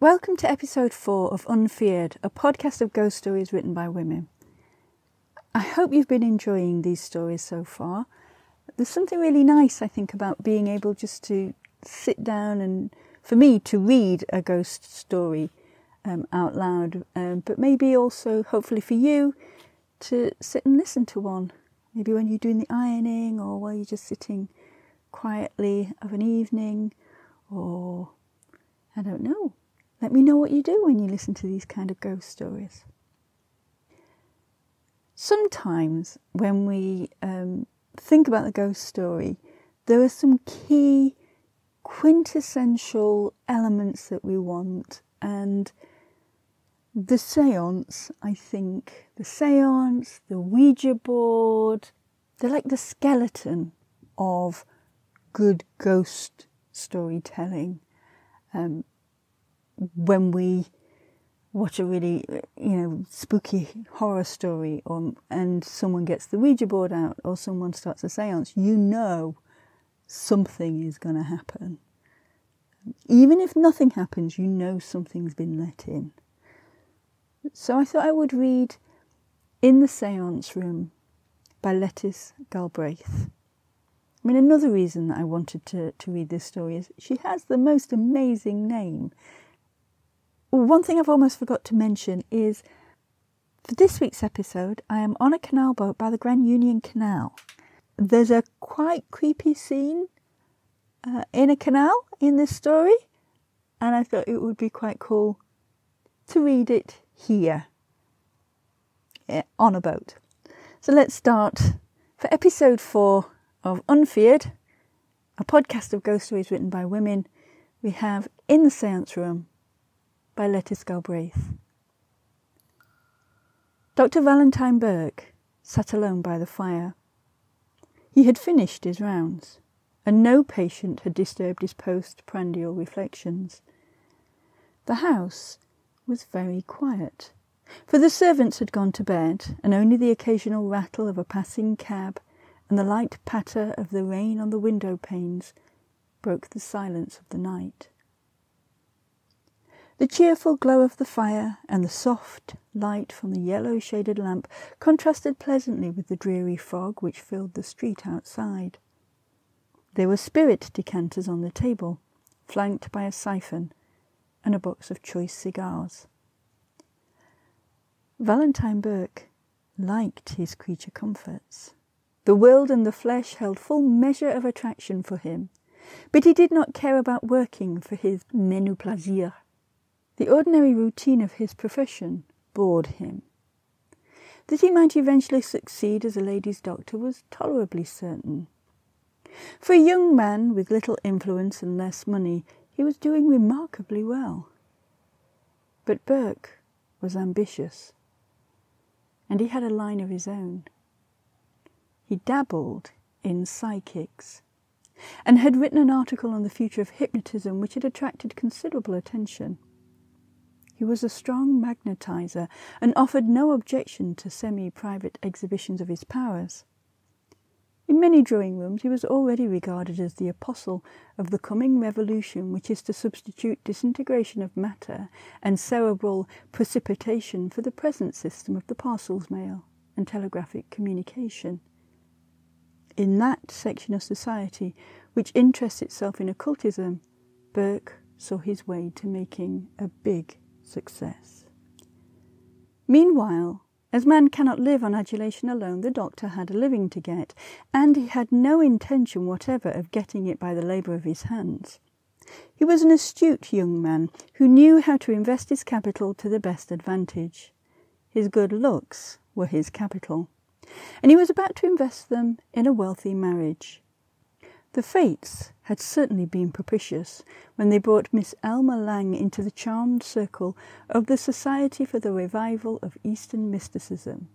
Welcome to episode four of Unfeared, a podcast of ghost stories written by women. I hope you've been enjoying these stories so far. There's something really nice, I think, about being able just to sit down and, for me, to read a ghost story um, out loud, um, but maybe also, hopefully, for you to sit and listen to one. Maybe when you're doing the ironing or while you're just sitting quietly of an evening, or I don't know. Let me know what you do when you listen to these kind of ghost stories. Sometimes, when we um, think about the ghost story, there are some key quintessential elements that we want, and the seance, I think, the seance, the Ouija board, they're like the skeleton of good ghost storytelling. Um, when we watch a really, you know, spooky horror story, or and someone gets the Ouija board out, or someone starts a séance, you know something is going to happen. Even if nothing happens, you know something's been let in. So I thought I would read In the Séance Room by Lettice Galbraith. I mean, another reason that I wanted to, to read this story is she has the most amazing name. One thing I've almost forgot to mention is for this week's episode, I am on a canal boat by the Grand Union Canal. There's a quite creepy scene uh, in a canal in this story, and I thought it would be quite cool to read it here yeah, on a boat. So let's start for episode four of Unfeared, a podcast of ghost stories written by women. We have In the Seance Room by Lettice Galbraith. Dr. Valentine Burke sat alone by the fire. He had finished his rounds, and no patient had disturbed his postprandial reflections. The house was very quiet, for the servants had gone to bed, and only the occasional rattle of a passing cab and the light patter of the rain on the window panes broke the silence of the night. The cheerful glow of the fire and the soft light from the yellow shaded lamp contrasted pleasantly with the dreary fog which filled the street outside. There were spirit decanters on the table, flanked by a siphon and a box of choice cigars. Valentine Burke liked his creature comforts. The world and the flesh held full measure of attraction for him, but he did not care about working for his menu plaisir. The ordinary routine of his profession bored him. That he might eventually succeed as a ladies' doctor was tolerably certain. For a young man with little influence and less money, he was doing remarkably well. But Burke was ambitious, and he had a line of his own. He dabbled in psychics and had written an article on the future of hypnotism which had attracted considerable attention. He was a strong magnetizer and offered no objection to semi private exhibitions of his powers. In many drawing rooms, he was already regarded as the apostle of the coming revolution, which is to substitute disintegration of matter and cerebral precipitation for the present system of the parcels mail and telegraphic communication. In that section of society which interests itself in occultism, Burke saw his way to making a big success. Meanwhile, as man cannot live on adulation alone, the doctor had a living to get, and he had no intention whatever of getting it by the labour of his hands. He was an astute young man who knew how to invest his capital to the best advantage. His good looks were his capital, and he was about to invest them in a wealthy marriage. The fates had certainly been propitious when they brought Miss Elma Lang into the charmed circle of the Society for the Revival of Eastern Mysticism.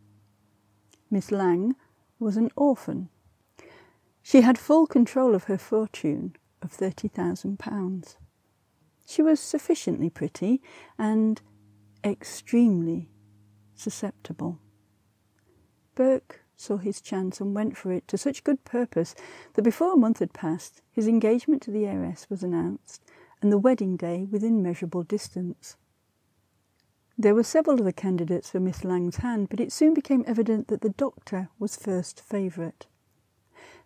Miss Lang was an orphan. She had full control of her fortune of thirty thousand pounds. She was sufficiently pretty and extremely susceptible. Burke saw his chance and went for it to such good purpose that before a month had passed, his engagement to the heiress was announced, and the wedding day within measurable distance. There were several other candidates for Miss Lang's hand, but it soon became evident that the doctor was first favourite.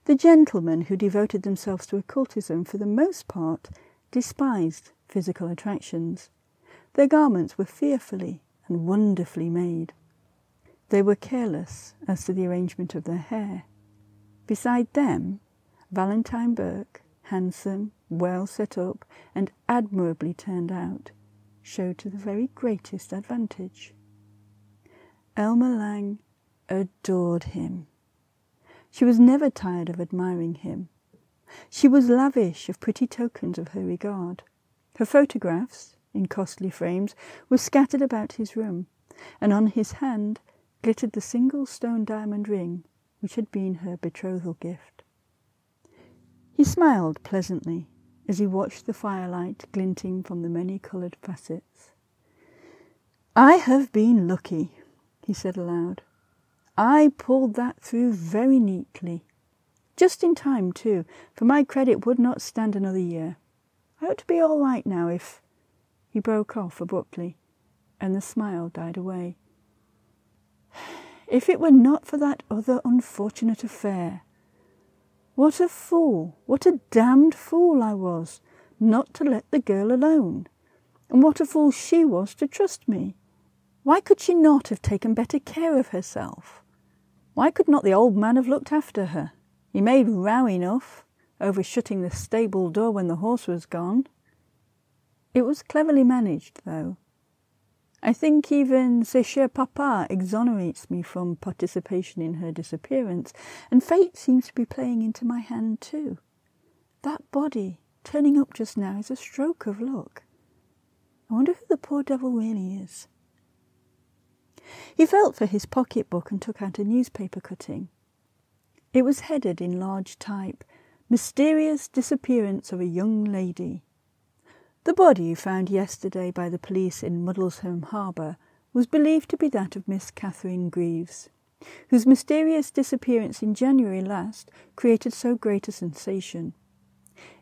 The gentlemen who devoted themselves to occultism, for the most part, despised physical attractions. Their garments were fearfully and wonderfully made. They were careless as to the arrangement of their hair. Beside them, Valentine Burke, handsome, well set up, and admirably turned out, showed to the very greatest advantage. Elma Lang adored him. She was never tired of admiring him. She was lavish of pretty tokens of her regard. Her photographs, in costly frames, were scattered about his room, and on his hand glittered the single stone diamond ring which had been her betrothal gift. He smiled pleasantly as he watched the firelight glinting from the many coloured facets. I have been lucky, he said aloud. I pulled that through very neatly. Just in time, too, for my credit would not stand another year. I ought to be all right now if. He broke off abruptly, and the smile died away. If it were not for that other unfortunate affair. What a fool, what a damned fool I was not to let the girl alone. And what a fool she was to trust me. Why could she not have taken better care of herself? Why could not the old man have looked after her? He made row enough over shutting the stable door when the horse was gone. It was cleverly managed, though. I think even ce cher papa exonerates me from participation in her disappearance, and fate seems to be playing into my hand too. That body turning up just now is a stroke of luck. I wonder who the poor devil really is. He felt for his pocket-book and took out a newspaper cutting. It was headed in large type, Mysterious Disappearance of a Young Lady. The body found yesterday by the police in Muddlesham Harbour was believed to be that of Miss Catherine Greaves, whose mysterious disappearance in January last created so great a sensation.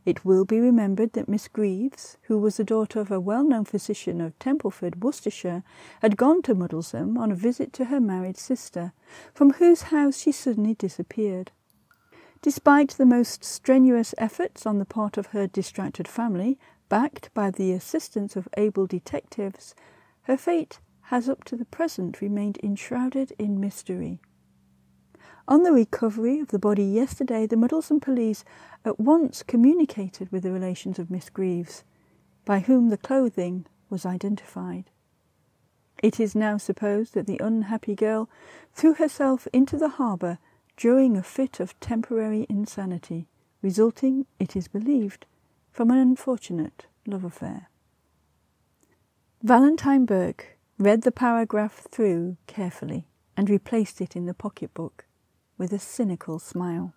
It will be remembered that Miss Greaves, who was the daughter of a well-known physician of Templeford, Worcestershire, had gone to Muddlesham on a visit to her married sister, from whose house she suddenly disappeared. Despite the most strenuous efforts on the part of her distracted family, Backed by the assistance of able detectives, her fate has up to the present remained enshrouded in mystery. On the recovery of the body yesterday, the Muddlesham police at once communicated with the relations of Miss Greaves, by whom the clothing was identified. It is now supposed that the unhappy girl threw herself into the harbour during a fit of temporary insanity, resulting, it is believed, from an unfortunate love affair. Valentine Burke read the paragraph through carefully and replaced it in the pocket-book with a cynical smile.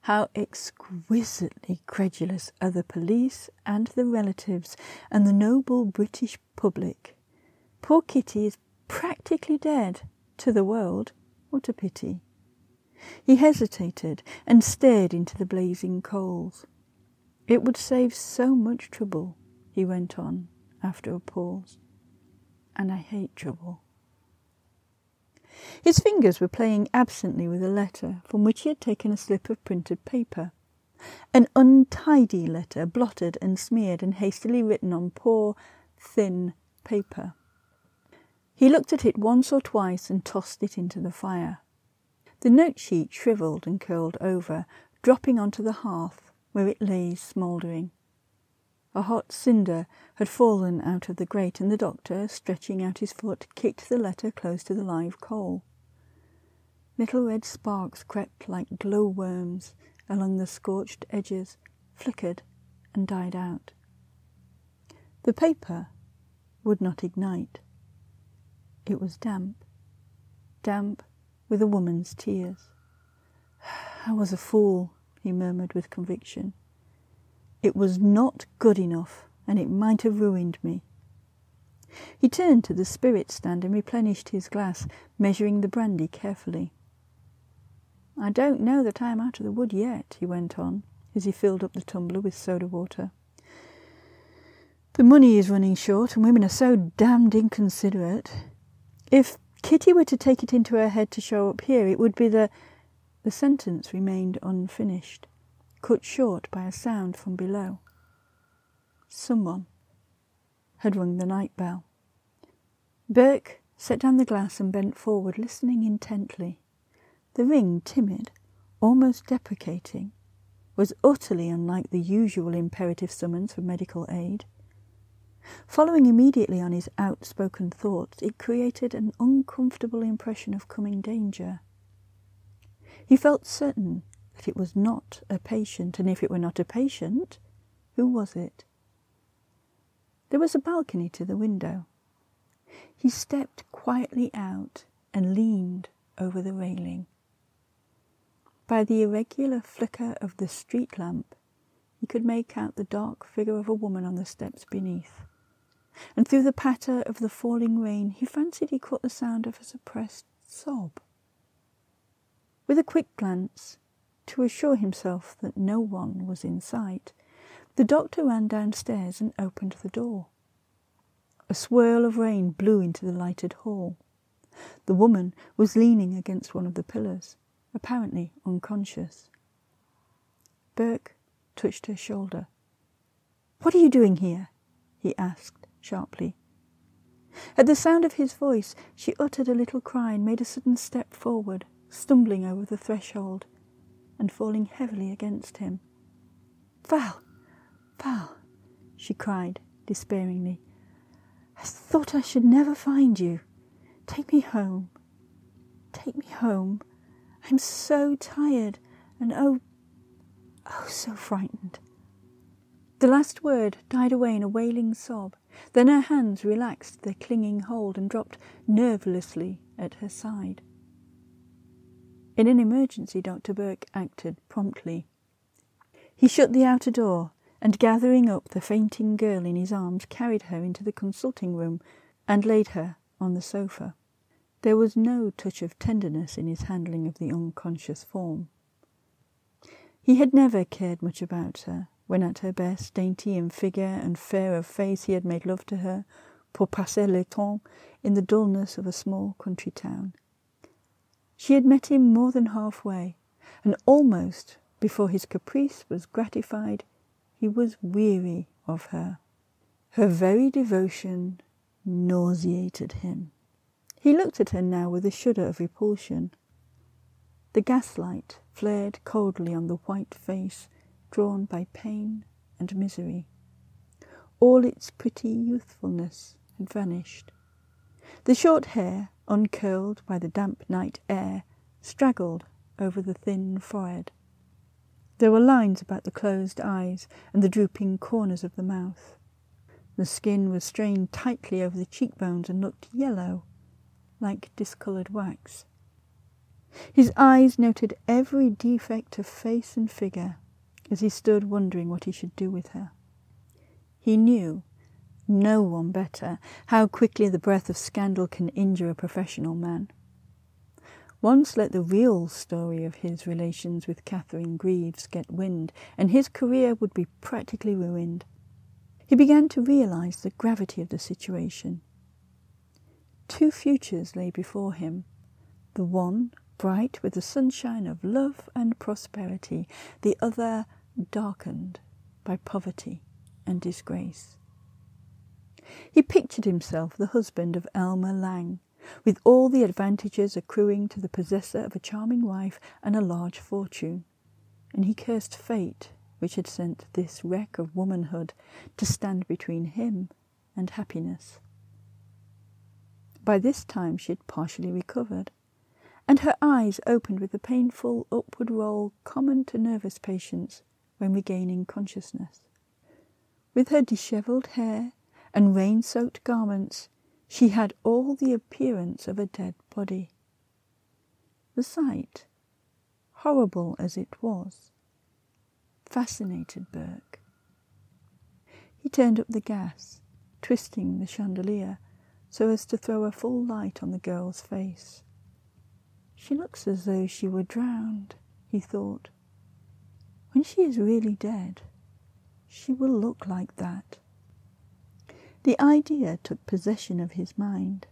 How exquisitely credulous are the police and the relatives and the noble British public. Poor Kitty is practically dead to the world. What a pity. He hesitated and stared into the blazing coals. It would save so much trouble, he went on after a pause. And I hate trouble. His fingers were playing absently with a letter from which he had taken a slip of printed paper. An untidy letter, blotted and smeared and hastily written on poor, thin paper. He looked at it once or twice and tossed it into the fire. The note sheet shrivelled and curled over, dropping onto the hearth where it lay smouldering. A hot cinder had fallen out of the grate, and the doctor, stretching out his foot, kicked the letter close to the live coal. Little red sparks crept like glow worms along the scorched edges, flickered, and died out. The paper would not ignite. It was damp, damp with a woman's tears. I was a fool, he murmured with conviction. It was not good enough, and it might have ruined me. He turned to the spirit stand and replenished his glass, measuring the brandy carefully. I don't know that I am out of the wood yet, he went on, as he filled up the tumbler with soda water. The money is running short, and women are so damned inconsiderate. If Kitty were to take it into her head to show up here, it would be the. The sentence remained unfinished, cut short by a sound from below. Someone had rung the night bell. Burke set down the glass and bent forward, listening intently. The ring, timid, almost deprecating, was utterly unlike the usual imperative summons for medical aid. Following immediately on his outspoken thoughts, it created an uncomfortable impression of coming danger. He felt certain that it was not a patient, and if it were not a patient, who was it? There was a balcony to the window. He stepped quietly out and leaned over the railing. By the irregular flicker of the street lamp, he could make out the dark figure of a woman on the steps beneath. And through the patter of the falling rain, he fancied he caught the sound of a suppressed sob. With a quick glance, to assure himself that no one was in sight, the doctor ran downstairs and opened the door. A swirl of rain blew into the lighted hall. The woman was leaning against one of the pillars apparently unconscious. Burke touched her shoulder. What are you doing here? he asked sharply. At the sound of his voice, she uttered a little cry and made a sudden step forward, stumbling over the threshold and falling heavily against him. Val! Val! she cried despairingly. I thought I should never find you. Take me home. Take me home. I'm so tired and oh, oh, so frightened. The last word died away in a wailing sob. Then her hands relaxed their clinging hold and dropped nervelessly at her side. In an emergency, Dr. Burke acted promptly. He shut the outer door and, gathering up the fainting girl in his arms, carried her into the consulting room and laid her on the sofa. There was no touch of tenderness in his handling of the unconscious form. He had never cared much about her. When at her best, dainty in figure and fair of face, he had made love to her, pour passer le temps, in the dullness of a small country town. She had met him more than halfway, and almost before his caprice was gratified, he was weary of her. Her very devotion nauseated him. He looked at her now with a shudder of repulsion. The gaslight flared coldly on the white face drawn by pain and misery. All its pretty youthfulness had vanished. The short hair, uncurled by the damp night air, straggled over the thin forehead. There were lines about the closed eyes and the drooping corners of the mouth. The skin was strained tightly over the cheekbones and looked yellow like discoloured wax. His eyes noted every defect of face and figure as he stood wondering what he should do with her. He knew, no one better, how quickly the breath of scandal can injure a professional man. Once let the real story of his relations with Catherine Greaves get wind, and his career would be practically ruined. He began to realise the gravity of the situation. Two futures lay before him the one bright with the sunshine of love and prosperity, the other darkened by poverty and disgrace. He pictured himself the husband of Elma Lang, with all the advantages accruing to the possessor of a charming wife and a large fortune, and he cursed fate which had sent this wreck of womanhood to stand between him and happiness. By this time she had partially recovered, and her eyes opened with the painful upward roll common to nervous patients when regaining consciousness. With her dishevelled hair and rain soaked garments, she had all the appearance of a dead body. The sight, horrible as it was, fascinated Burke. He turned up the gas, twisting the chandelier so as to throw a full light on the girl's face. She looks as though she were drowned, he thought. When she is really dead, she will look like that. The idea took possession of his mind.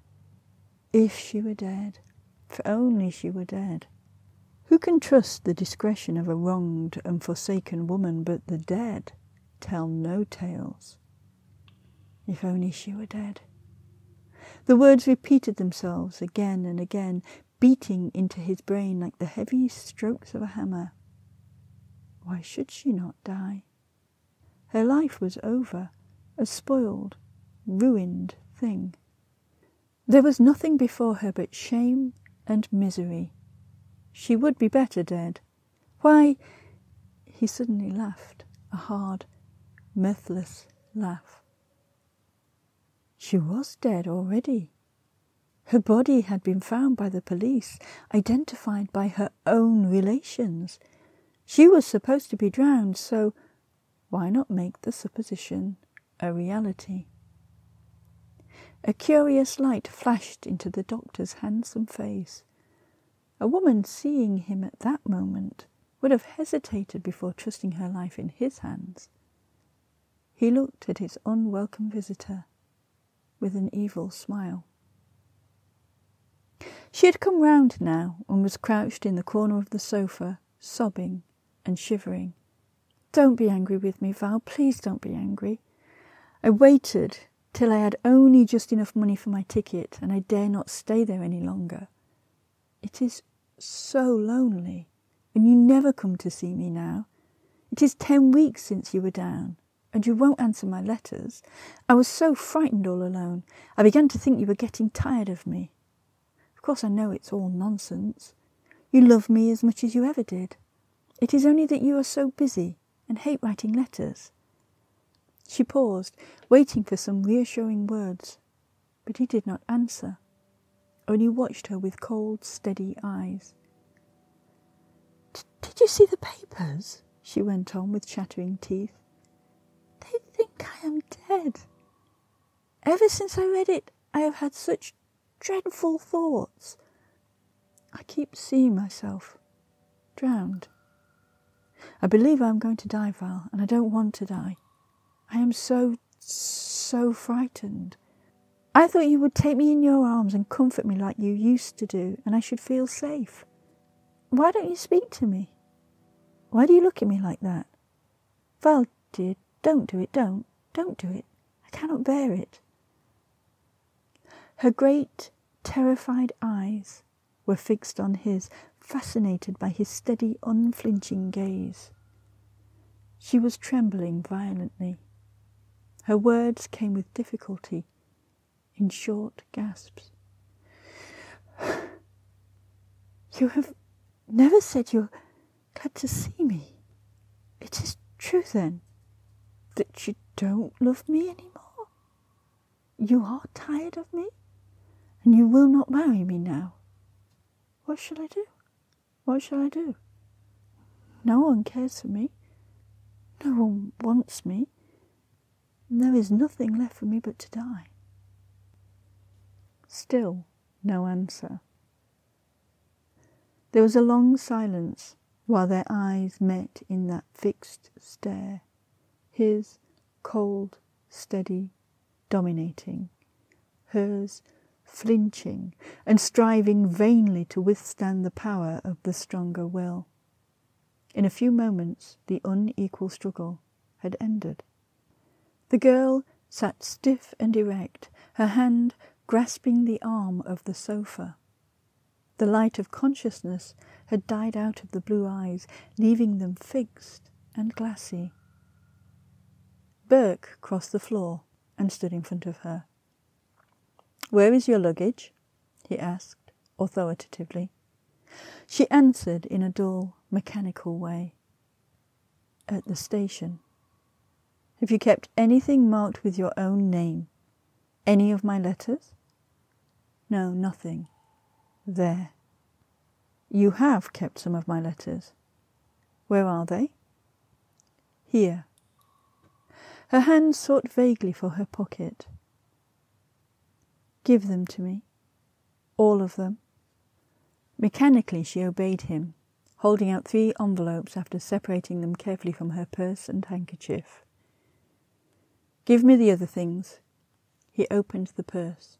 If she were dead, if only she were dead. Who can trust the discretion of a wronged and forsaken woman but the dead tell no tales? If only she were dead. The words repeated themselves again and again, beating into his brain like the heavy strokes of a hammer. Why should she not die? Her life was over, as spoiled, ruined thing. There was nothing before her but shame and misery. She would be better dead. Why, he suddenly laughed, a hard, mirthless laugh. She was dead already. Her body had been found by the police, identified by her own relations. She was supposed to be drowned, so why not make the supposition a reality? A curious light flashed into the doctor's handsome face. A woman seeing him at that moment would have hesitated before trusting her life in his hands. He looked at his unwelcome visitor with an evil smile. She had come round now and was crouched in the corner of the sofa, sobbing and shivering. Don't be angry with me, Val. Please don't be angry. I waited till I had only just enough money for my ticket, and I dare not stay there any longer. It is so lonely, and you never come to see me now. It is ten weeks since you were down, and you won't answer my letters. I was so frightened all alone. I began to think you were getting tired of me. Of course, I know it's all nonsense. You love me as much as you ever did. It is only that you are so busy and hate writing letters. She paused, waiting for some reassuring words, but he did not answer, only watched her with cold, steady eyes. Did you see the papers? she went on with chattering teeth. They think I am dead. Ever since I read it, I have had such dreadful thoughts. I keep seeing myself drowned. I believe I am going to die, Val, and I don't want to die. I am so, so frightened. I thought you would take me in your arms and comfort me like you used to do, and I should feel safe. Why don't you speak to me? Why do you look at me like that? Val, dear, don't do it, don't, don't do it. I cannot bear it. Her great, terrified eyes were fixed on his, fascinated by his steady, unflinching gaze. She was trembling violently. Her words came with difficulty, in short gasps. You have never said you're glad to see me. It is true, then, that you don't love me any more? You are tired of me, and you will not marry me now. What shall I do? What shall I do? No one cares for me. No one wants me. And there is nothing left for me but to die. Still no answer. There was a long silence while their eyes met in that fixed stare, his cold, steady, dominating, hers flinching and striving vainly to withstand the power of the stronger will. In a few moments, the unequal struggle had ended. The girl sat stiff and erect, her hand grasping the arm of the sofa. The light of consciousness had died out of the blue eyes, leaving them fixed and glassy. Burke crossed the floor and stood in front of her. Where is your luggage? he asked authoritatively. She answered in a dull, mechanical way. At the station. Have you kept anything marked with your own name? Any of my letters? No, nothing. There. You have kept some of my letters. Where are they? Here. Her hand sought vaguely for her pocket. Give them to me. All of them. Mechanically she obeyed him, holding out three envelopes after separating them carefully from her purse and handkerchief. Give me the other things, He opened the purse.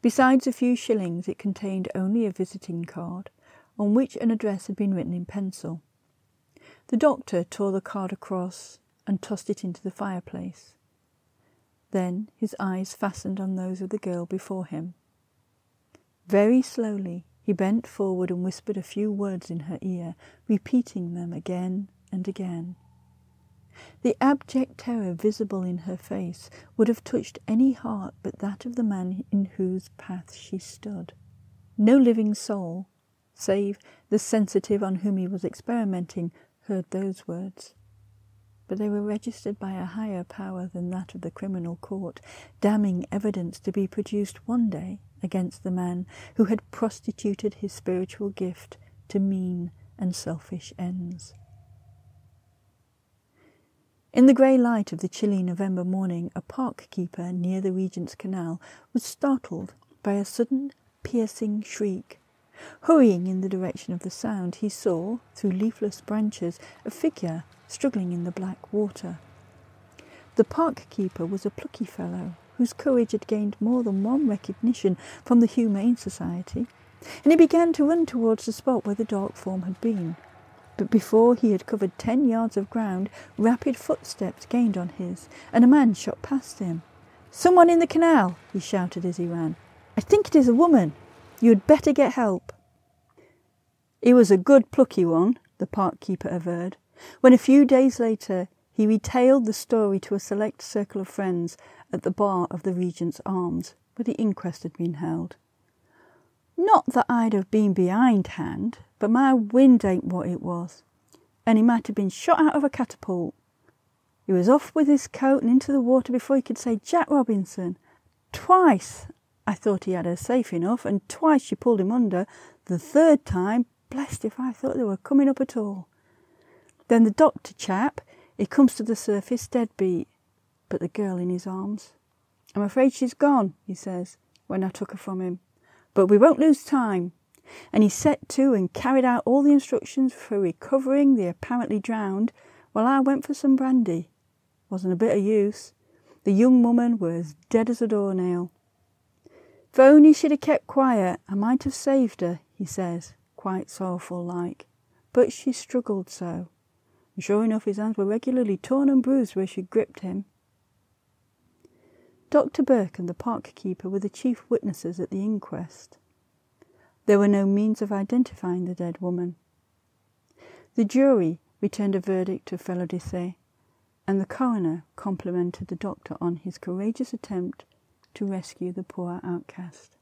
Besides a few shillings, it contained only a visiting card, on which an address had been written in pencil. The doctor tore the card across and tossed it into the fireplace. Then his eyes fastened on those of the girl before him. Very slowly he bent forward and whispered a few words in her ear, repeating them again and again. The abject terror visible in her face would have touched any heart but that of the man in whose path she stood. No living soul, save the sensitive on whom he was experimenting, heard those words. But they were registered by a higher power than that of the criminal court, damning evidence to be produced one day against the man who had prostituted his spiritual gift to mean and selfish ends. In the grey light of the chilly November morning, a park keeper near the Regent's Canal was startled by a sudden piercing shriek. Hurrying in the direction of the sound, he saw, through leafless branches, a figure struggling in the black water. The park keeper was a plucky fellow whose courage had gained more than one recognition from the Humane Society, and he began to run towards the spot where the dark form had been. But before he had covered ten yards of ground, rapid footsteps gained on his, and a man shot past him. Someone in the canal, he shouted as he ran. I think it is a woman. You had better get help. He was a good plucky one, the park keeper averred, when a few days later he retailed the story to a select circle of friends at the bar of the Regent's Arms, where the inquest had been held. Not that I'd have been behindhand, but my wind ain't what it was, and he might have been shot out of a catapult. He was off with his coat and into the water before he could say Jack Robinson. Twice I thought he had her safe enough, and twice she pulled him under. The third time, blessed if I thought they were coming up at all. Then the doctor chap, he comes to the surface dead beat, but the girl in his arms. I'm afraid she's gone, he says, when I took her from him. But we won't lose time and he set to and carried out all the instructions for recovering the apparently drowned, while I went for some brandy. Wasn't a bit of use. The young woman was as dead as a doornail. If only she'd have kept quiet, I might have saved her, he says, quite sorrowful like. But she struggled so. And sure enough, his hands were regularly torn and bruised where she gripped him. Dr. Burke and the park keeper were the chief witnesses at the inquest. There were no means of identifying the dead woman. The jury returned a verdict of felo de and the coroner complimented the doctor on his courageous attempt to rescue the poor outcast.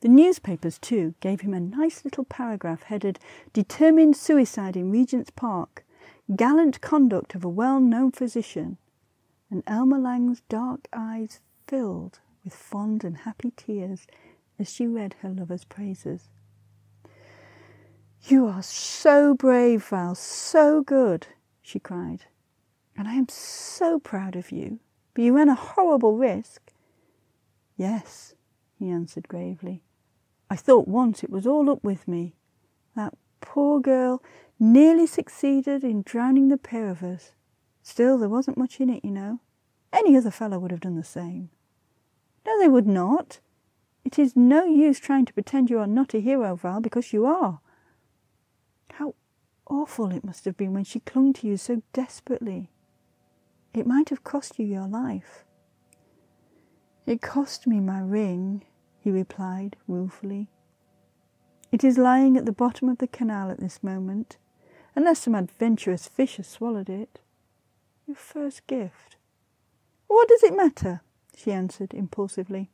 The newspapers, too, gave him a nice little paragraph headed Determined Suicide in Regent's Park, Gallant Conduct of a Well Known Physician, and Elma Lang's dark eyes filled with fond and happy tears as she read her lover's praises. You are so brave, Val, so good, she cried. And I am so proud of you. But you ran a horrible risk. Yes, he answered gravely. I thought once it was all up with me. That poor girl nearly succeeded in drowning the pair of us. Still, there wasn't much in it, you know. Any other fellow would have done the same. No, they would not. It is no use trying to pretend you are not a hero, Val, because you are. How awful it must have been when she clung to you so desperately. It might have cost you your life. It cost me my ring, he replied ruefully. It is lying at the bottom of the canal at this moment, unless some adventurous fish has swallowed it. Your first gift. What does it matter? she answered impulsively.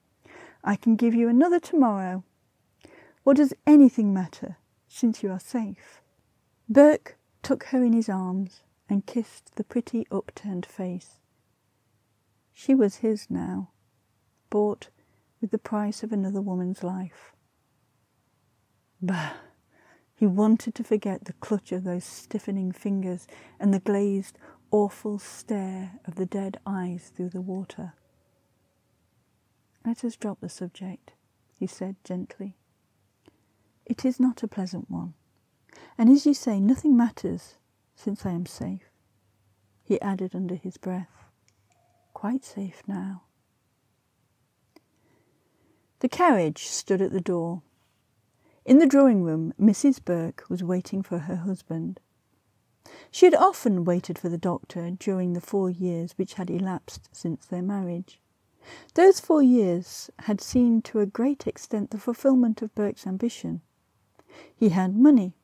I can give you another tomorrow. What does anything matter, since you are safe? Burke took her in his arms and kissed the pretty upturned face. She was his now, bought with the price of another woman's life. Bah! He wanted to forget the clutch of those stiffening fingers and the glazed, awful stare of the dead eyes through the water. Let us drop the subject, he said gently. It is not a pleasant one, and as you say, nothing matters since I am safe. He added under his breath, quite safe now. The carriage stood at the door. In the drawing room, Mrs. Burke was waiting for her husband. She had often waited for the doctor during the four years which had elapsed since their marriage. Those four years had seen to a great extent the fulfilment of Burke's ambition. He had money.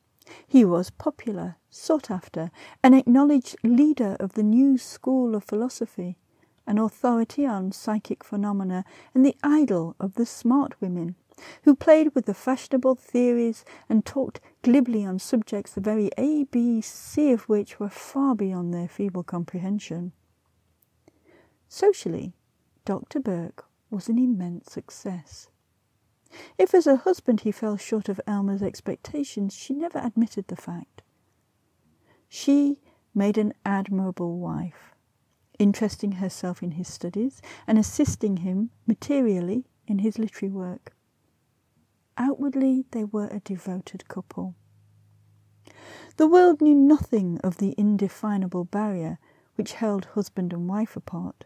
He was popular, sought after, an acknowledged leader of the new school of philosophy, an authority on psychic phenomena, and the idol of the smart women who played with the fashionable theories and talked glibly on subjects the very A, B, C of which were far beyond their feeble comprehension. Socially, Dr. Burke was an immense success. If as a husband he fell short of Elma's expectations, she never admitted the fact. She made an admirable wife, interesting herself in his studies and assisting him materially in his literary work. Outwardly, they were a devoted couple. The world knew nothing of the indefinable barrier which held husband and wife apart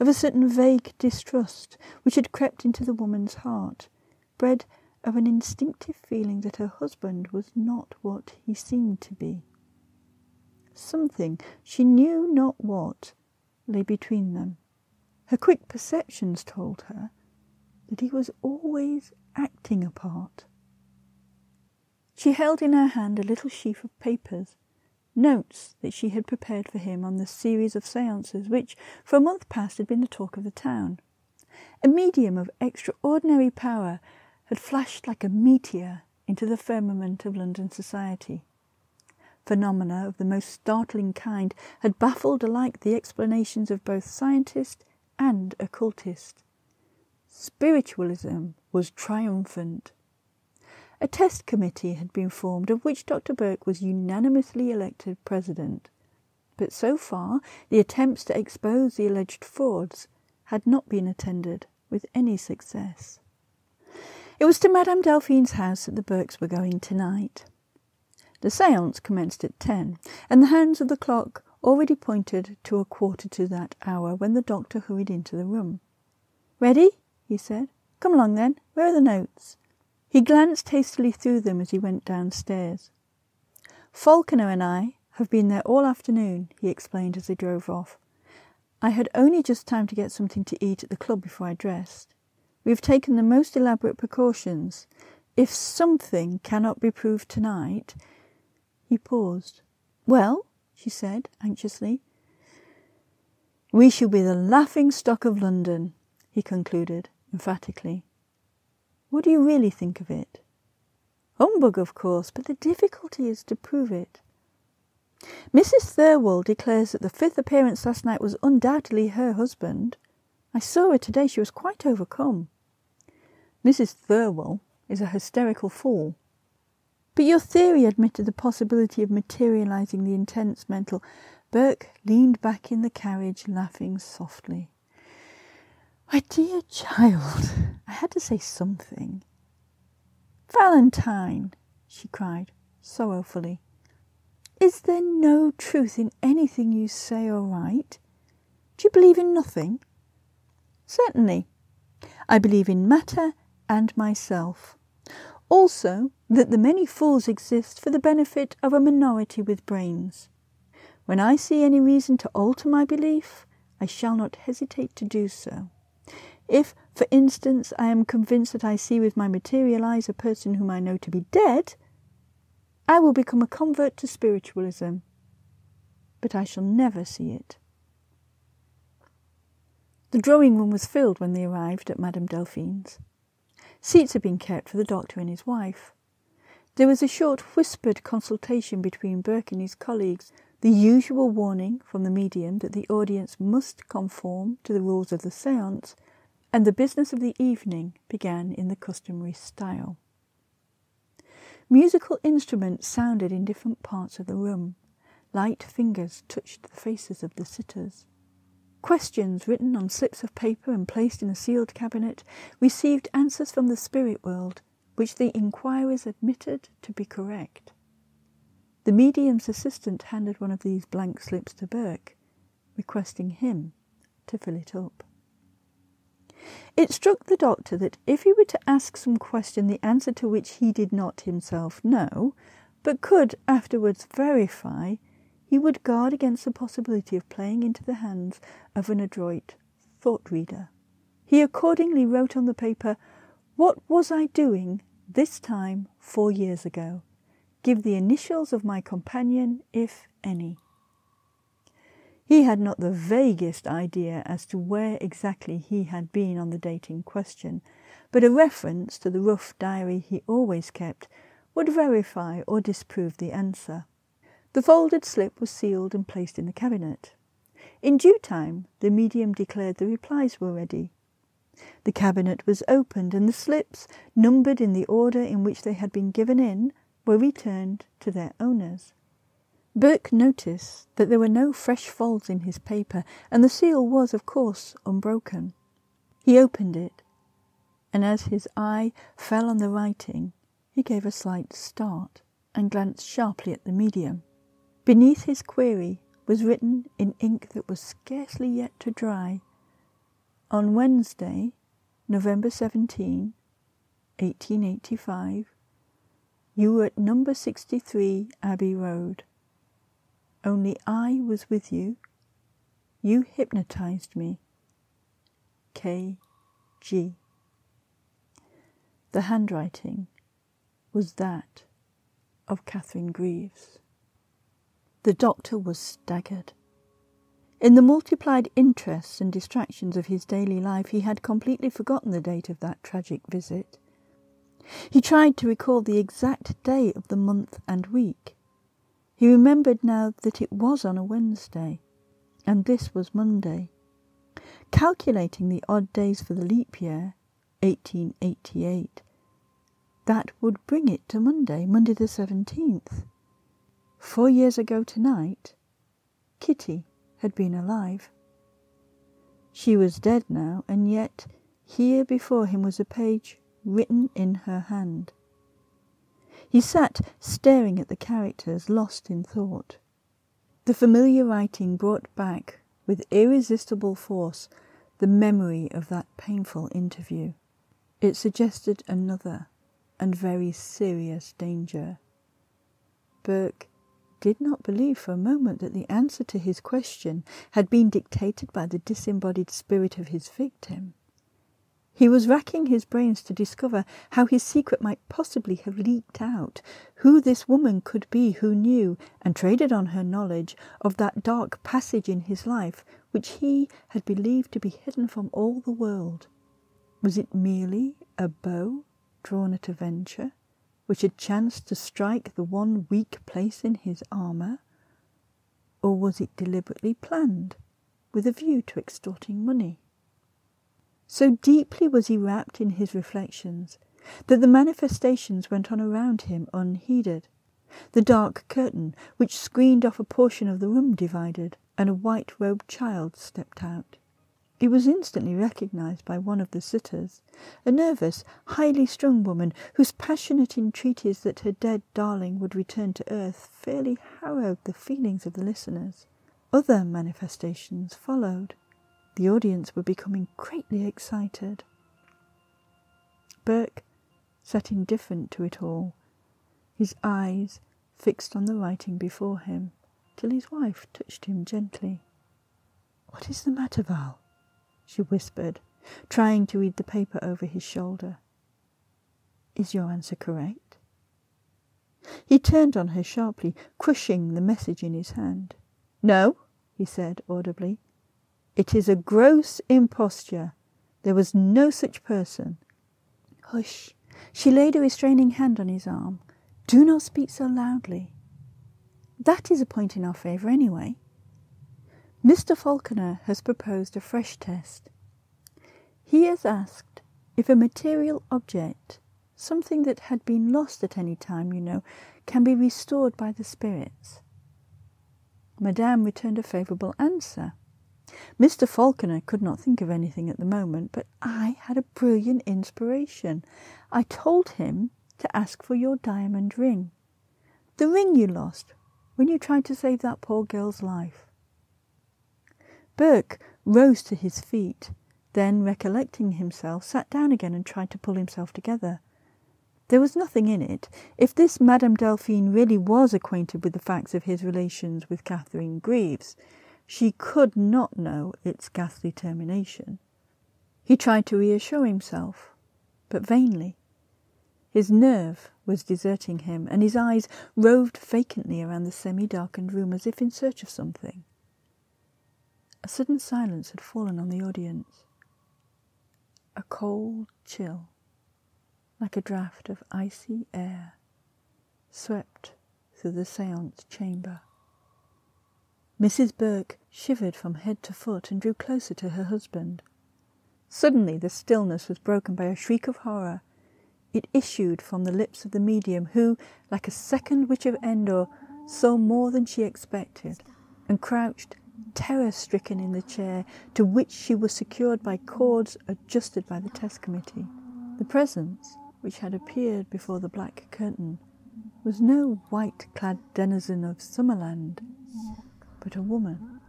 of a certain vague distrust which had crept into the woman's heart, bred of an instinctive feeling that her husband was not what he seemed to be. Something, she knew not what, lay between them. Her quick perceptions told her that he was always acting a part. She held in her hand a little sheaf of papers notes that she had prepared for him on the series of seances which, for a month past, had been the talk of the town. A medium of extraordinary power had flashed like a meteor into the firmament of London society. Phenomena of the most startling kind had baffled alike the explanations of both scientist and occultist. Spiritualism was triumphant. A test committee had been formed of which Dr. Burke was unanimously elected president. But so far, the attempts to expose the alleged frauds had not been attended with any success. It was to Madame Delphine's house that the Burkes were going tonight. The seance commenced at ten, and the hands of the clock already pointed to a quarter to that hour when the doctor hurried into the room. Ready? he said. Come along then. Where are the notes? He glanced hastily through them as he went downstairs. Falconer and I have been there all afternoon, he explained as they drove off. I had only just time to get something to eat at the club before I dressed. We have taken the most elaborate precautions. If something cannot be proved tonight. He paused. Well, she said anxiously. We shall be the laughing stock of London, he concluded emphatically. What do you really think of it? Humbug, of course, but the difficulty is to prove it. Mrs. Thirlwall declares that the fifth appearance last night was undoubtedly her husband. I saw her today. She was quite overcome. Mrs. Thirlwall is a hysterical fool. But your theory admitted the possibility of materializing the intense mental. Burke leaned back in the carriage, laughing softly. My dear child, I had to say something. Valentine, she cried sorrowfully, is there no truth in anything you say or write? Do you believe in nothing? Certainly. I believe in matter and myself. Also, that the many fools exist for the benefit of a minority with brains. When I see any reason to alter my belief, I shall not hesitate to do so. If, for instance, I am convinced that I see with my material eyes a person whom I know to be dead, I will become a convert to spiritualism. But I shall never see it. The drawing room was filled when they arrived at Madame Delphine's. Seats had been kept for the doctor and his wife. There was a short whispered consultation between Burke and his colleagues, the usual warning from the medium that the audience must conform to the rules of the seance and the business of the evening began in the customary style. Musical instruments sounded in different parts of the room. Light fingers touched the faces of the sitters. Questions written on slips of paper and placed in a sealed cabinet received answers from the spirit world, which the inquirers admitted to be correct. The medium's assistant handed one of these blank slips to Burke, requesting him to fill it up. It struck the doctor that if he were to ask some question the answer to which he did not himself know, but could afterwards verify, he would guard against the possibility of playing into the hands of an adroit thought reader. He accordingly wrote on the paper, What was I doing this time four years ago? Give the initials of my companion, if any. He had not the vaguest idea as to where exactly he had been on the date in question, but a reference to the rough diary he always kept would verify or disprove the answer. The folded slip was sealed and placed in the cabinet. In due time, the medium declared the replies were ready. The cabinet was opened, and the slips, numbered in the order in which they had been given in, were returned to their owners. Burke noticed that there were no fresh folds in his paper, and the seal was, of course, unbroken. He opened it, and as his eye fell on the writing, he gave a slight start and glanced sharply at the medium. Beneath his query was written in ink that was scarcely yet to dry On Wednesday, November 17, 1885, you were at number 63 Abbey Road. Only I was with you. You hypnotized me. K. G. The handwriting was that of Catherine Greaves. The doctor was staggered. In the multiplied interests and distractions of his daily life, he had completely forgotten the date of that tragic visit. He tried to recall the exact day of the month and week. He remembered now that it was on a Wednesday, and this was Monday. Calculating the odd days for the leap year, 1888, that would bring it to Monday, Monday the 17th. Four years ago tonight, Kitty had been alive. She was dead now, and yet here before him was a page written in her hand. He sat staring at the characters, lost in thought. The familiar writing brought back with irresistible force the memory of that painful interview. It suggested another and very serious danger. Burke did not believe for a moment that the answer to his question had been dictated by the disembodied spirit of his victim. He was racking his brains to discover how his secret might possibly have leaked out, who this woman could be who knew, and traded on her knowledge, of that dark passage in his life which he had believed to be hidden from all the world. Was it merely a bow drawn at a venture, which had chanced to strike the one weak place in his armour? Or was it deliberately planned, with a view to extorting money? So deeply was he wrapped in his reflections that the manifestations went on around him unheeded. The dark curtain which screened off a portion of the room divided, and a white robed child stepped out. He was instantly recognized by one of the sitters, a nervous, highly strung woman whose passionate entreaties that her dead darling would return to earth fairly harrowed the feelings of the listeners. Other manifestations followed. The audience were becoming greatly excited. Burke sat indifferent to it all, his eyes fixed on the writing before him, till his wife touched him gently. What is the matter, Val? she whispered, trying to read the paper over his shoulder. Is your answer correct? He turned on her sharply, crushing the message in his hand. No, he said audibly. It is a gross imposture. There was no such person. Hush! She laid a restraining hand on his arm. Do not speak so loudly. That is a point in our favour, anyway. Mr. Falconer has proposed a fresh test. He has asked if a material object, something that had been lost at any time, you know, can be restored by the spirits. Madame returned a favourable answer. Mr. Falconer could not think of anything at the moment, but I had a brilliant inspiration. I told him to ask for your diamond ring. The ring you lost when you tried to save that poor girl's life. Burke rose to his feet. then, recollecting himself, sat down again and tried to pull himself together. There was nothing in it. If this Madame Delphine really was acquainted with the facts of his relations with Catherine Greaves, she could not know its ghastly termination. He tried to reassure himself, but vainly. His nerve was deserting him, and his eyes roved vacantly around the semi darkened room as if in search of something. A sudden silence had fallen on the audience. A cold chill like a draught of icy air, swept through the seance chamber. Mrs. Burke shivered from head to foot and drew closer to her husband. Suddenly the stillness was broken by a shriek of horror. It issued from the lips of the medium, who, like a second witch of Endor, saw more than she expected, and crouched terror stricken in the chair to which she was secured by cords adjusted by the test committee. The presence which had appeared before the black curtain was no white clad denizen of Summerland, but a woman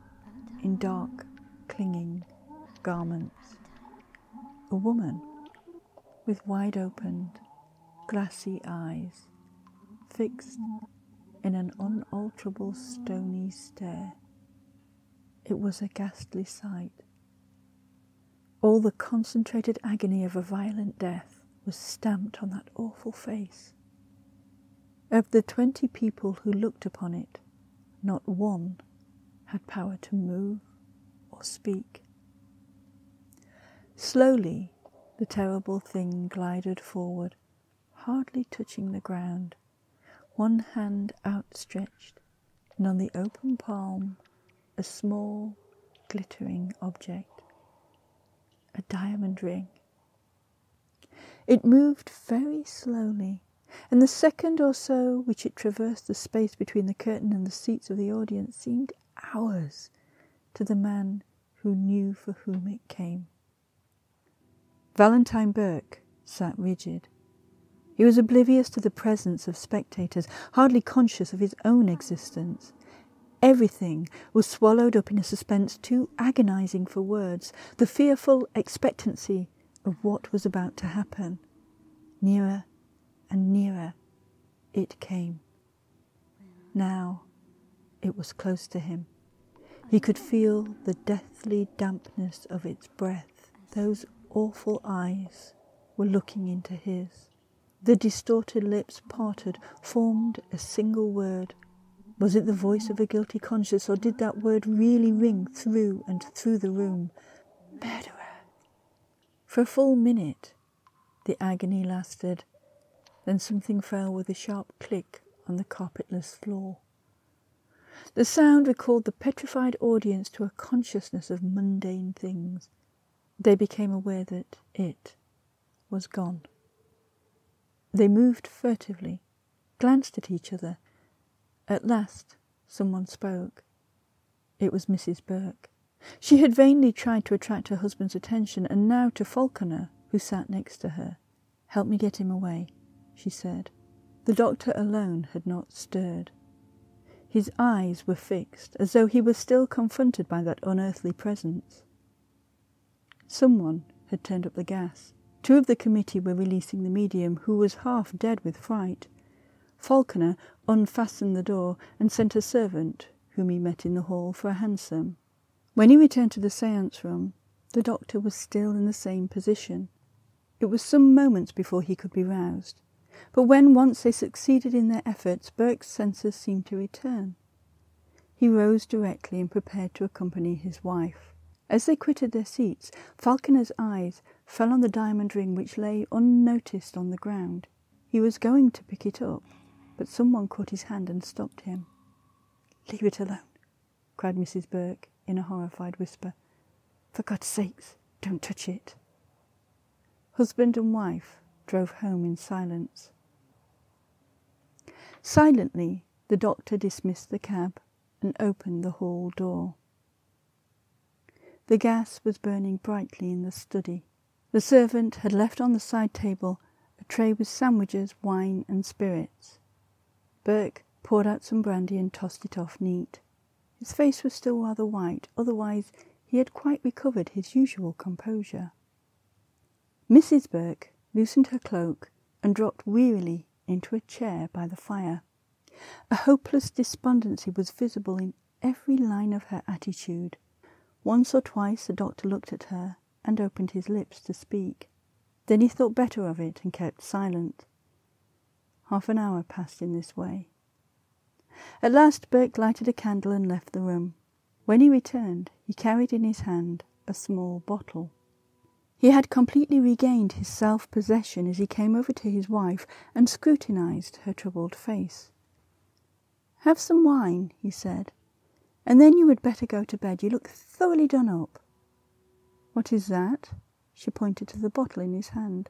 in dark, clinging garments. A woman with wide opened, glassy eyes, fixed in an unalterable stony stare. It was a ghastly sight. All the concentrated agony of a violent death was stamped on that awful face. Of the twenty people who looked upon it, not one had power to move or speak. Slowly, the terrible thing glided forward, hardly touching the ground, one hand outstretched, and on the open palm a small, glittering object, a diamond ring. It moved very slowly, and the second or so which it traversed the space between the curtain and the seats of the audience seemed hours to the man who knew for whom it came. Valentine Burke sat rigid. He was oblivious to the presence of spectators, hardly conscious of his own existence. Everything was swallowed up in a suspense too agonizing for words, the fearful expectancy of what was about to happen. Nearer and nearer it came. Now it was close to him. He could feel the deathly dampness of its breath. Those awful eyes were looking into his. The distorted lips parted, formed a single word. Was it the voice of a guilty conscience, or did that word really ring through and through the room? Murderer! For a full minute the agony lasted. Then something fell with a sharp click on the carpetless floor. The sound recalled the petrified audience to a consciousness of mundane things. They became aware that it was gone. They moved furtively, glanced at each other. At last, someone spoke. It was Mrs. Burke. She had vainly tried to attract her husband's attention, and now to Falconer, who sat next to her. Help me get him away, she said. The doctor alone had not stirred. His eyes were fixed, as though he were still confronted by that unearthly presence. Someone had turned up the gas. Two of the committee were releasing the medium, who was half dead with fright. Falconer unfastened the door and sent a servant, whom he met in the hall, for a hansom. When he returned to the seance room, the doctor was still in the same position. It was some moments before he could be roused, but when once they succeeded in their efforts, Burke's senses seemed to return. He rose directly and prepared to accompany his wife. As they quitted their seats, Falconer's eyes fell on the diamond ring which lay unnoticed on the ground. He was going to pick it up, but someone caught his hand and stopped him. Leave it alone, cried Mrs. Burke in a horrified whisper. For God's sakes, don't touch it. Husband and wife drove home in silence. Silently, the doctor dismissed the cab and opened the hall door. The gas was burning brightly in the study. The servant had left on the side table a tray with sandwiches, wine, and spirits. Burke poured out some brandy and tossed it off neat. His face was still rather white, otherwise he had quite recovered his usual composure. Mrs. Burke loosened her cloak and dropped wearily into a chair by the fire. A hopeless despondency was visible in every line of her attitude. Once or twice the doctor looked at her and opened his lips to speak. Then he thought better of it and kept silent. Half an hour passed in this way. At last Burke lighted a candle and left the room. When he returned, he carried in his hand a small bottle. He had completely regained his self possession as he came over to his wife and scrutinized her troubled face. Have some wine, he said, and then you had better go to bed. You look thoroughly done up. What is that? She pointed to the bottle in his hand.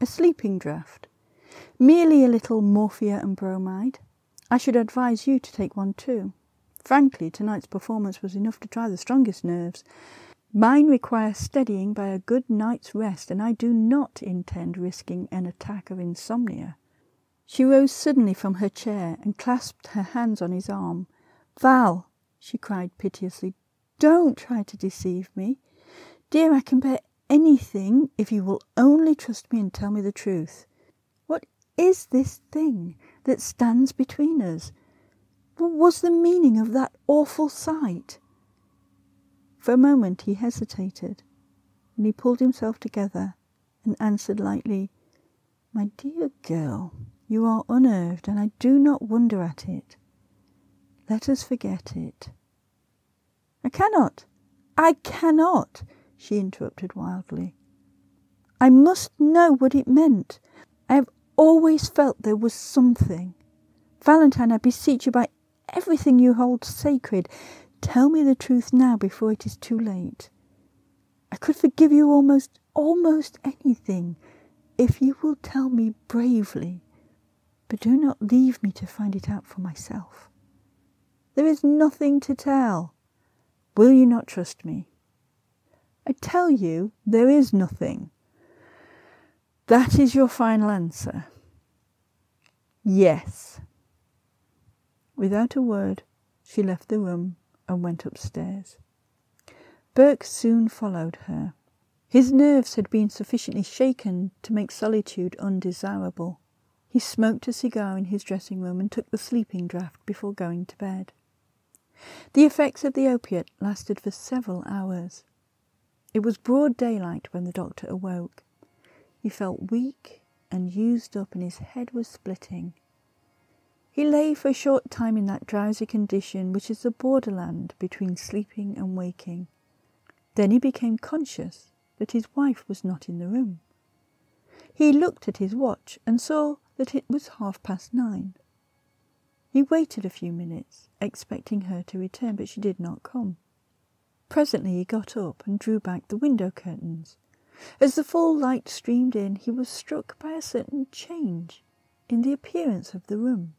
A sleeping draught. Merely a little morphia and bromide. I should advise you to take one too. Frankly, tonight's performance was enough to try the strongest nerves. Mine require steadying by a good night's rest, and I do not intend risking an attack of insomnia. She rose suddenly from her chair and clasped her hands on his arm. Val, she cried piteously, don't try to deceive me. Dear, I can bear anything if you will only trust me and tell me the truth. What is this thing that stands between us? What was the meaning of that awful sight? For a moment he hesitated, and he pulled himself together and answered lightly, My dear girl, you are unnerved, and I do not wonder at it. Let us forget it. I cannot, I cannot, she interrupted wildly. I must know what it meant. I have always felt there was something. Valentine, I beseech you by everything you hold sacred, Tell me the truth now before it is too late. I could forgive you almost, almost anything if you will tell me bravely, but do not leave me to find it out for myself. There is nothing to tell. Will you not trust me? I tell you, there is nothing. That is your final answer. Yes. Without a word, she left the room and went upstairs. Burke soon followed her. His nerves had been sufficiently shaken to make solitude undesirable. He smoked a cigar in his dressing room and took the sleeping draught before going to bed. The effects of the opiate lasted for several hours. It was broad daylight when the doctor awoke. He felt weak and used up, and his head was splitting. He lay for a short time in that drowsy condition which is the borderland between sleeping and waking. Then he became conscious that his wife was not in the room. He looked at his watch and saw that it was half past nine. He waited a few minutes, expecting her to return, but she did not come. Presently he got up and drew back the window curtains. As the full light streamed in, he was struck by a certain change in the appearance of the room.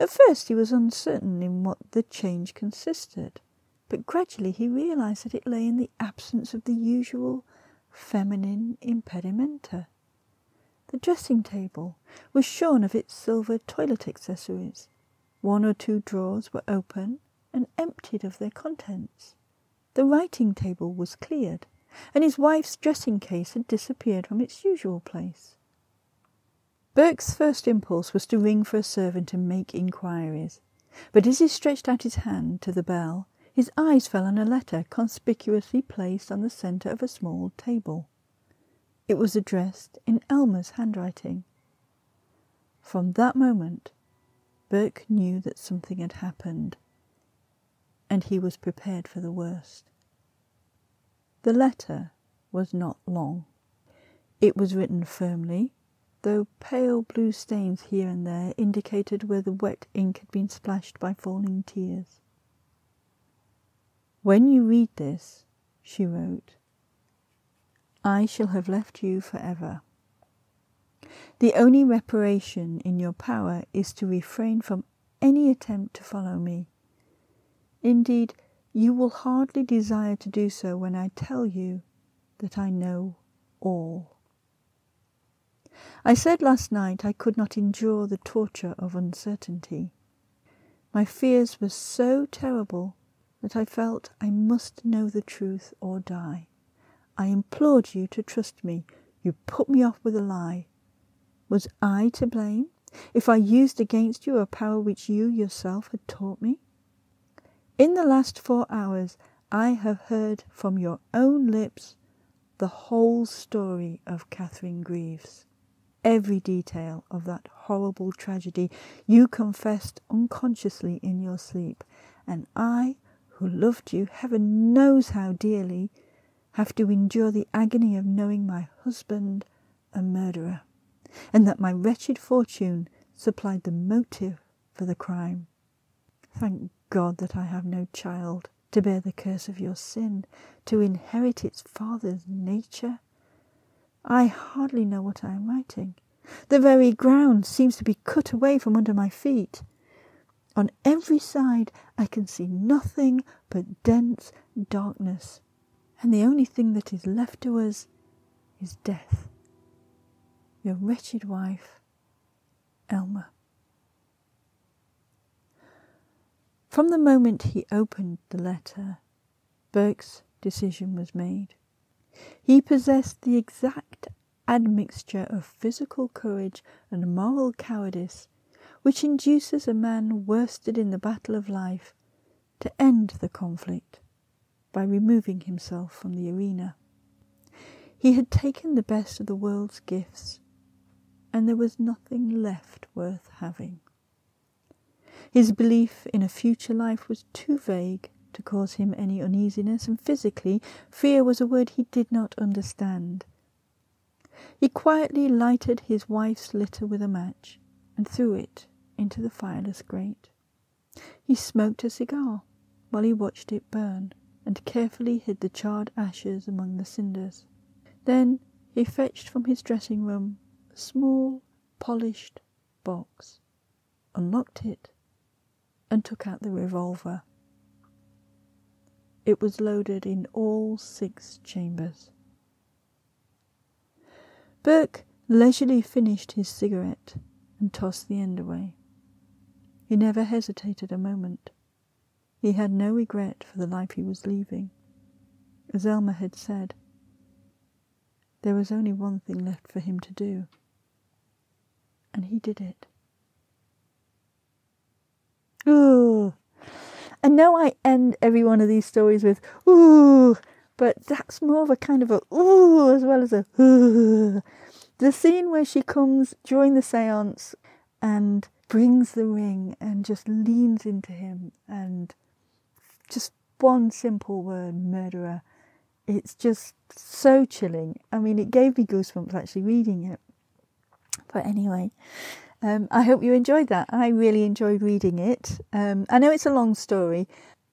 At first he was uncertain in what the change consisted, but gradually he realized that it lay in the absence of the usual feminine impedimenta. The dressing table was shorn of its silver toilet accessories. One or two drawers were open and emptied of their contents. The writing table was cleared, and his wife's dressing case had disappeared from its usual place. Burke's first impulse was to ring for a servant and make inquiries, but as he stretched out his hand to the bell, his eyes fell on a letter conspicuously placed on the centre of a small table. It was addressed in Elma's handwriting. From that moment, Burke knew that something had happened, and he was prepared for the worst. The letter was not long. It was written firmly though pale blue stains here and there indicated where the wet ink had been splashed by falling tears. When you read this, she wrote, I shall have left you forever. The only reparation in your power is to refrain from any attempt to follow me. Indeed, you will hardly desire to do so when I tell you that I know all. I said last night I could not endure the torture of uncertainty. My fears were so terrible that I felt I must know the truth or die. I implored you to trust me. You put me off with a lie. Was I to blame if I used against you a power which you yourself had taught me? In the last four hours, I have heard from your own lips the whole story of Catherine Greaves. Every detail of that horrible tragedy you confessed unconsciously in your sleep, and I, who loved you heaven knows how dearly, have to endure the agony of knowing my husband a murderer, and that my wretched fortune supplied the motive for the crime. Thank God that I have no child to bear the curse of your sin, to inherit its father's nature. I hardly know what I am writing. The very ground seems to be cut away from under my feet. On every side I can see nothing but dense darkness, and the only thing that is left to us is death. Your wretched wife, Elma. From the moment he opened the letter, Burke's decision was made. He possessed the exact admixture of physical courage and moral cowardice which induces a man worsted in the battle of life to end the conflict by removing himself from the arena. He had taken the best of the world's gifts, and there was nothing left worth having. His belief in a future life was too vague to cause him any uneasiness, and physically, fear was a word he did not understand. He quietly lighted his wife's litter with a match and threw it into the fireless grate. He smoked a cigar while he watched it burn and carefully hid the charred ashes among the cinders. Then he fetched from his dressing room a small, polished box, unlocked it, and took out the revolver. It was loaded in all six chambers. Burke leisurely finished his cigarette and tossed the end away. He never hesitated a moment. He had no regret for the life he was leaving. As Elma had said, there was only one thing left for him to do, and he did it. Ooh. I know I end every one of these stories with ooh, but that's more of a kind of a ooh as well as a ooh. The scene where she comes during the seance and brings the ring and just leans into him and just one simple word, murderer. It's just so chilling. I mean, it gave me goosebumps actually reading it. But anyway, um, I hope you enjoyed that. I really enjoyed reading it. Um, I know it's a long story,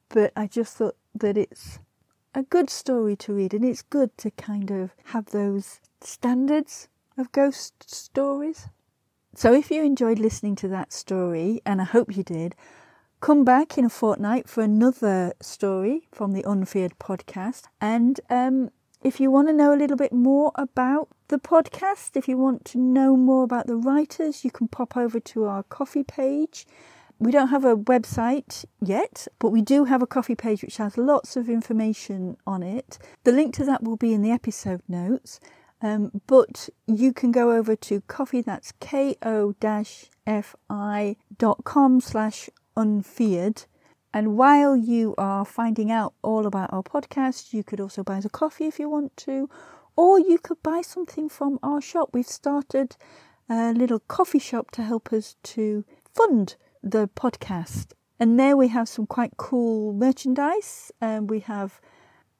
but I just thought that it's a good story to read, and it's good to kind of have those standards of ghost stories. So, if you enjoyed listening to that story, and I hope you did, come back in a fortnight for another story from the Unfeared podcast. And um, if you want to know a little bit more about the podcast, if you want to know more about the writers, you can pop over to our Ko-fi page. We don't have a website yet, but we do have a Ko-fi page which has lots of information on it. The link to that will be in the episode notes. Um, but you can go over to Ko-fi, that's ko-fi.com slash unfeared and while you are finding out all about our podcast, you could also buy us a coffee if you want to, or you could buy something from our shop. We've started a little Ko-fi shop to help us to fund the podcast. And there we have some quite cool merchandise. And we have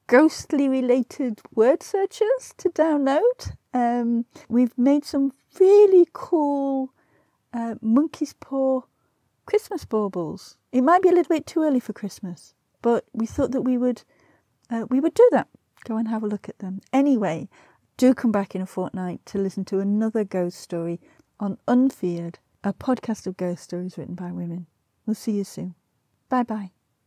ghostly related word searches to download. Um, we've made some really cool uh, monkey's paw Christmas baubles. It might be a little bit too early for Christmas, but we thought that we would uh, we would do that. Go and have a look at them. Anyway, do come back in a fortnight to listen to another ghost story on Unfeared, a podcast of ghost stories written by women. We'll see you soon. Bye bye.